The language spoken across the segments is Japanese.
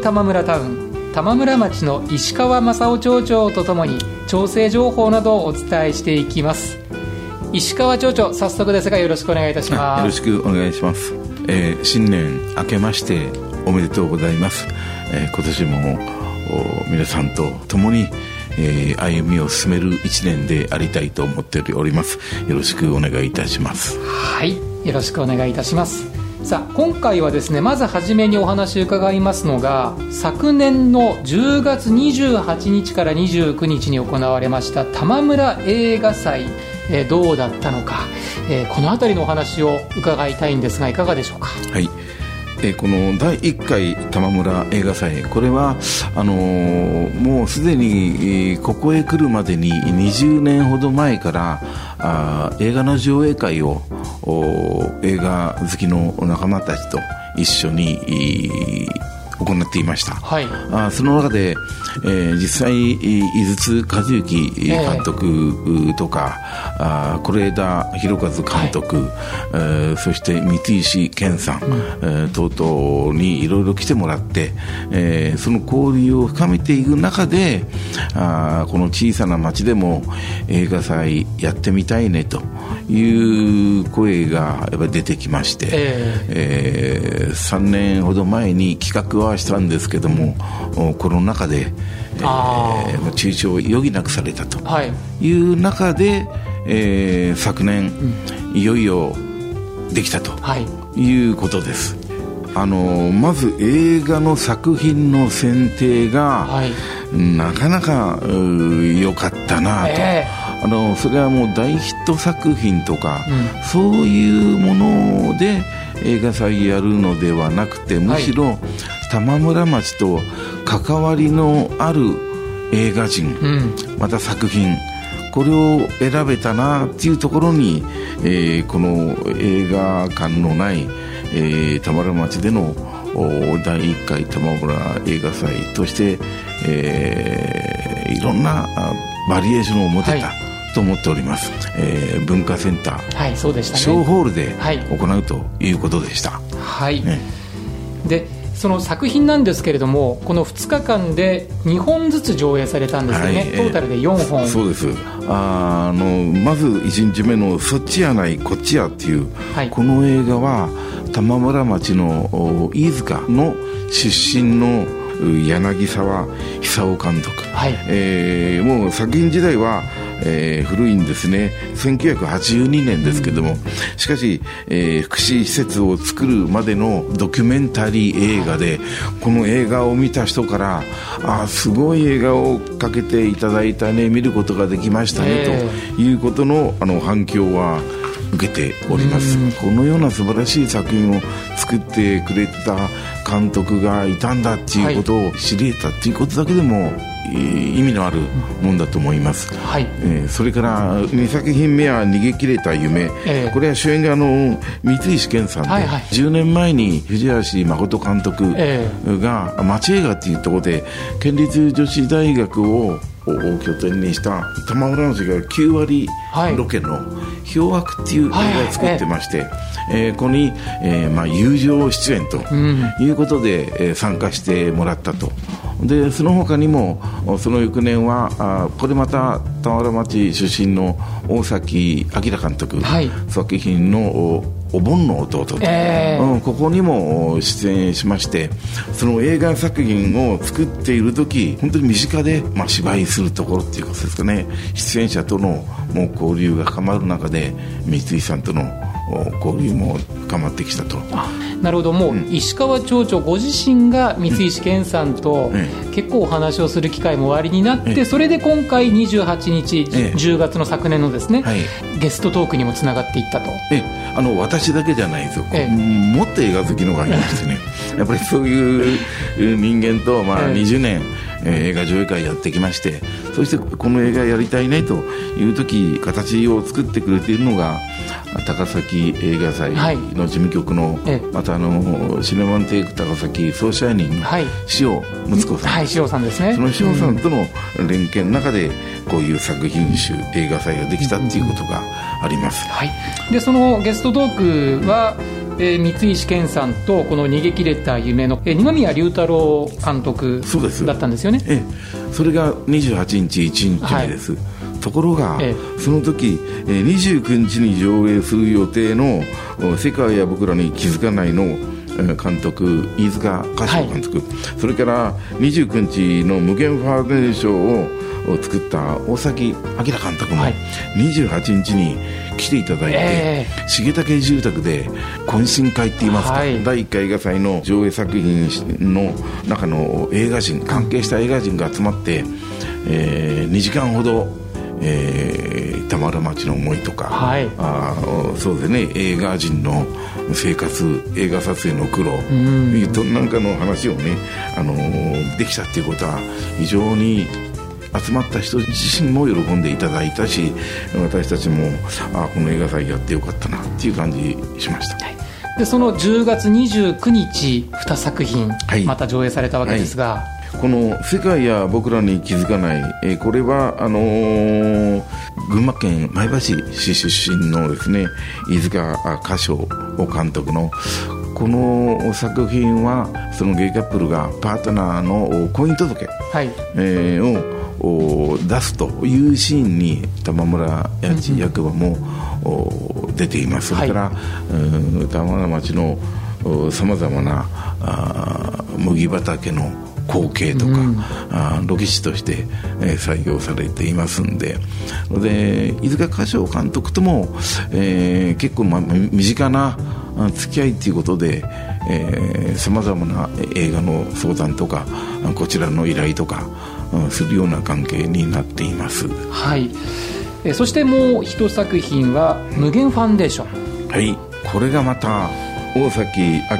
京玉村タウン玉村町の石川正夫町長とともに調整情報などをお伝えしていきます。石川町長早速ですがよろしくお願いいたします。よろしくお願いします、えー、新年明けましておめでとうございます、えー、今年も皆さんと共にえー、歩みを進める一年でありたいと思っております。よろしくお願いいたします。はいよろしくお願いいたしますさあ今回はですねまず初めにお話伺いますのが昨年の10月28日から29日に行われました玉村映画祭、えー、どうだったのか、えー、この辺りのお話を伺いたいんですがいかがでしょうか？はい。えこの第1回玉村映画祭これはあのー、もうすでにここへ来るまでに20年ほど前からあ映画の上映会を映画好きの仲間たちと一緒に行っていました、はい、あその中で、えー、実際井筒和幸監督とか、えー、是枝裕和監督、はい、えー、そして三石健さん、うん、えー、等々にいろいろ来てもらって、えー、その交流を深めていく中であこの小さな町でも映画祭やってみたいねという声がやっぱり出てきまして、えーえー、3年ほど前に企画はしたんですけどもコロナ禍で、えー、中止を余儀なくされたとい。う中で、えー、昨年、うん、いよいよできたとい。うことです。あのまず映画の作品の選定が、はい、なかなか良かったなと。えーあのそれはもう大ヒット作品とか、うん、そういうもので映画祭やるのではなくてむしろ玉村町と関わりのある映画人、うん、また作品これを選べたなっていうところに、えー、この映画館のない、えー、玉村町での第1回玉村映画祭として、えー、いろんなバリエーションを持てた、はい。と思っております、えー、文化センター、はいそうでしたね、小ホールで行うということでした。はい、ね、でその作品なんですけれどもこの2日間で2本ずつ上映されたんですよね、はい、トータルで4本、そうです。あのまず1日目の「そっちやないこっちや」っていう、はい、この映画は玉村町の飯塚の出身の柳沢久夫監督、はい。えー、もう作品時代はえー、古いんですね。1982年ですけども、しかし、えー、福祉施設を作るまでのドキュメンタリー映画でこの映画を見た人からあすごい映画をかけていただいたね見ることができましたね、えー、ということのあの反響は受けております。このような素晴らしい作品を作ってくれた監督がいたんだっていうことを知れたっていうことだけでも、意味のあるもんだと思います、はい。えー、それから2作品目は「逃げ切れた夢」えー、これは主演があの三石健さんで、はいはい、10年前に藤橋誠監督が町映画っていうところで県立女子大学を拠点にした玉村町が9割ロケの「氷枠」っていう映画を作ってまして、えー、ここに、えーまあ、友情出演ということで、うん、えー、参加してもらったと。でその他にもその翌年はあこれまた田原町出身の大崎明監督、はい、作品のお盆の弟と、えー、うん、ここにも出演しましてその映画作品を作っている時本当に身近で、まあ、芝居するところっていうことですかね。出演者とのもう交流が深まる中で三井さんとの交流も深まってきたと。なるほど。もう、石川町長ご自身が三石健さんと結構お話をする機会もおありになって、それで今回28日、10月の昨年のですね、ゲストトークにもつながっていったと。えあの私だけじゃないですよ、もっと映画好きのがいましてね。やっぱりそういう人間と、まあ、20年、え映画上映会やってきましてそしてこの映画やりたいねという時形を作ってくれているのが高崎映画祭の事務局の、はい、またあのシネマンテイク高崎総支配人の塩睦子さん、はい、塩さんですね。その塩さんとの連携の中でこういう作品集映画祭ができたっていうことがあります、はい、でそのゲストトークはえー、三石健さんとこの逃げ切れた夢の、えー、二宮龍太郎監督だったんですよね？ええ、それが28日1日目です、はい、ところが、ええ、その時、えー、29日に上映する予定の「世界や僕らに気づかない」の監督飯塚歌唱監督、はい、それから29日の「無限ファーデーション」を作った大崎明監督も28日に来ていただいて、えー、重武住宅で懇親会って言いますか、はい、第1回映画祭の上映作品の中の映画人関係した映画人が集まって、えー、2時間ほどえー、田原町の思いとか、はい、あそうですね映画人の生活映画撮影の苦労なんかの話をね、あのー、できたっていうことは非常に集まった人自身も喜んでいただいたし私たちもあこの映画祭やってよかったなっていう感じしました、はい、でその10月29日2作品、また上映されたわけですが、はい。この「世界や僕らに気づかない」えー、これはあのー、群馬県前橋市出身のですね飯塚歌唱監督のこの作品はそのゲイカップルがパートナーの婚姻届、はい。えー、を出すというシーンに玉村家賃役場も出ています、それから、はい、玉村町のさまざまな麦畑の光景とか、うん、あロケ地として、えー、採用されていますんで。で飯塚歌唱監督とも、えー、結構、まあ、身近な付き合いということでさまざまな映画の相談とかこちらの依頼とかするような関係になっています。はい。えそしてもう一作品は「無限ファンデーション」はい。これがまた大崎明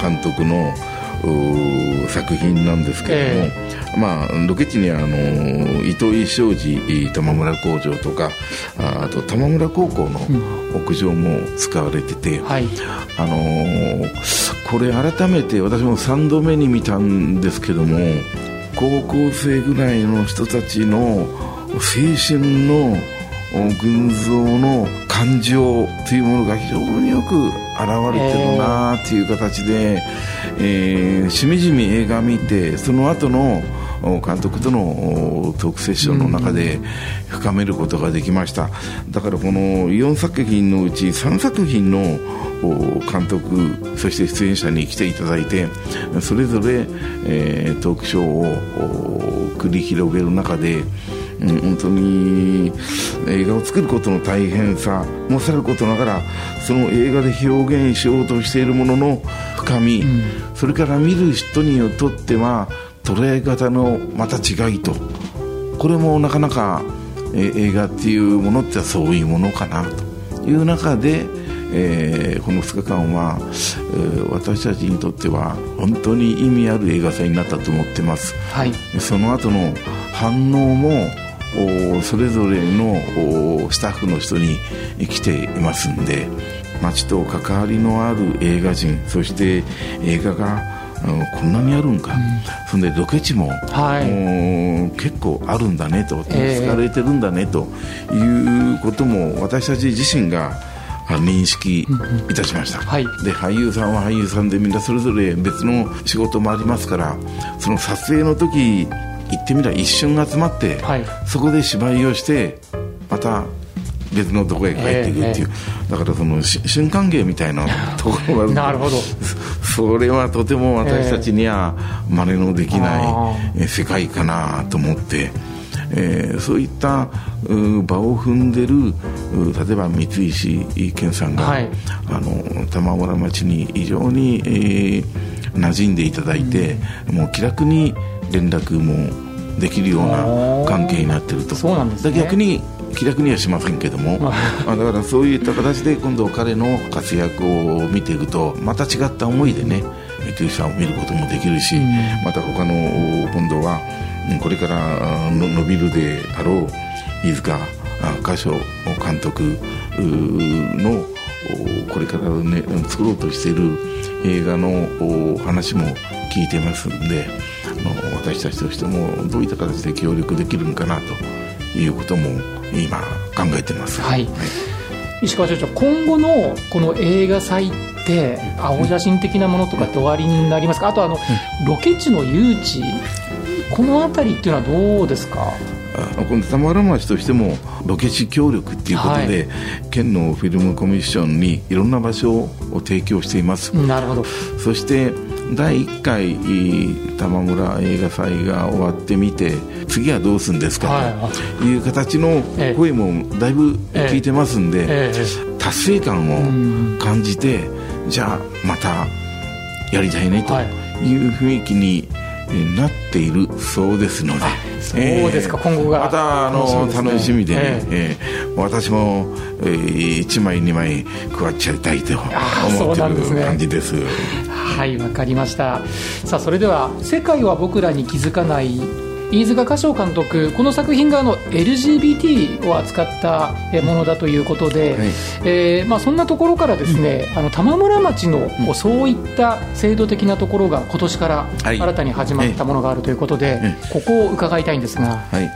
監督の作品なんですけれども、えー、まあ、ロケ地にあの糸井商事玉村工場とかあと玉村高校の屋上も使われてて、うんはい、あのー、これ改めて私も3度目に見たんですけども高校生ぐらいの人たちの青春の群像の感情というものが非常によく現れてるなという形で、えー、しみじみ映画見てその後の監督とのトークセッションの中で深めることができました。だからこの4作品のうち3作品の監督そして出演者に来ていただいてそれぞれ、えー、トークショーを繰り広げる中でうん、本当に映画を作ることの大変さもさることながらその映画で表現しようとしているものの深み、うん、それから見る人にとっては捉え方のまた違いと。これもなかなか、え映画っていうものってそういうものかなという中で、えー、この2日間は、えー、私たちにとっては本当に意味ある映画祭になったと思ってます、はい、その後の反応もそれぞれのスタッフの人に来ていますんで街と関わりのある映画人そして映画がこんなにあるんか、うん、そんでロケ地も、はい、結構あるんだねと使われてるんだねということも私たち自身が認識いたしました、うんはい、で俳優さんは俳優さんでみんなそれぞれ別の仕事もありますからその撮影の時言ってみれば一瞬集まって、はい、そこで芝居をしてまた別のとこへ帰っていくっていう、えー、だからその瞬間芸みたいなところが なるほどそれはとても私たちには真似のできない世界かなと思って。えー、そういった場を踏んでる例えば三石健さんが、はい、あの玉村町に非常に、えー、馴染んでいただいて、うん、もう気楽に連絡もできるような関係になってると。そうなんです、ね、逆に気楽にはしませんけども。だからそういった形で今度彼の活躍を見ていくとまた違った思いでね三井さんを見ることもできるし、うん、また他の今度はこれから伸びるであろう飯塚歌唱監督のこれからね作ろうとしている映画の話も聞いてますんでの私たちとしてもどういった形で協力できるのかなということも今考えてます。はい、はい。石川町長今後のこの映画祭って青写真的なものとかって終わりになりますか？あとあの、ロケ地の誘致この辺りっていうのはどうですか？この玉原町としてもロケ地協力っていうことで、はい、県のフィルムコミッションにいろんな場所を提供しています。なるほど。そして第1回玉村映画祭が終わってみて次はどうするんですかとい。う形の声もだいぶ聞いてますんで、達成感を感じて、じゃあまたやりたいねとい。う雰囲気になっているそうですので。そうですか、えー、今後が。またあの、ね、楽しみでね、えー、えー、私も、えー、1枚2枚加わっちゃいたいと思ってる感じです。はいわかりました。さあそれでは「世界は僕らに気づかない飯塚歌唱監督この作品があの LGBT を扱ったものだということで、はい、えー、まあ、そんなところからですね、うん、あの玉村町のそういった制度的なところが今年から新たに始まったものがあるということで、はい、ここを伺いたいんですが、はい、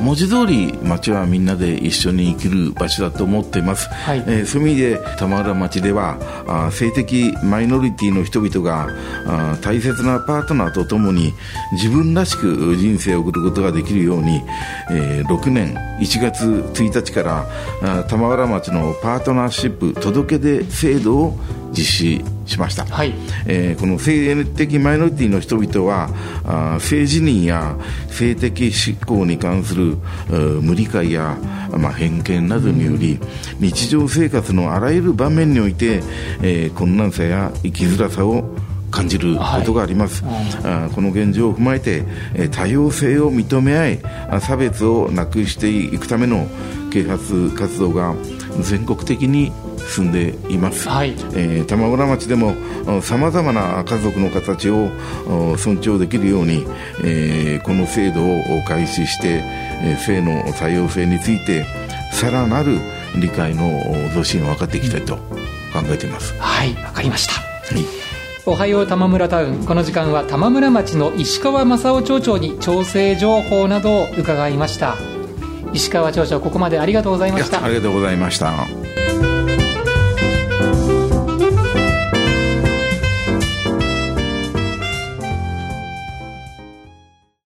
文字通り町はみんなで一緒に生きる場所だと思っています、はい、えー、そういう意味で玉村町ではあ性的マイノリティの人々があ大切なパートナーとともに自分らしく人生を送ることができるように、えー、6年1月1日から玉原町のパートナーシップ届け出制度を実施しました、はい、えー、この性的マイノリティの人々はあ性自認や性的指向に関する無理解や、まあ、偏見などにより、うん、日常生活のあらゆる場面において、えー、困難さや生きづらさを感じることがあります、はい、この現状を踏まえて多様性を認め合い差別をなくしていくための啓発活動が全国的に進んでいます、はい、えー、玉村町でもさまざまな家族の形を尊重できるように、えー、この制度を開始して、えー、性の多様性についてさらなる理解の増進を図っていきたいと考えています。はい。わかりました、はいおはよう玉村タウン。この時間は玉村町の石川正夫町長に調整情報などを伺いました。石川町長ここまでありがとうございました。ありがとうございました。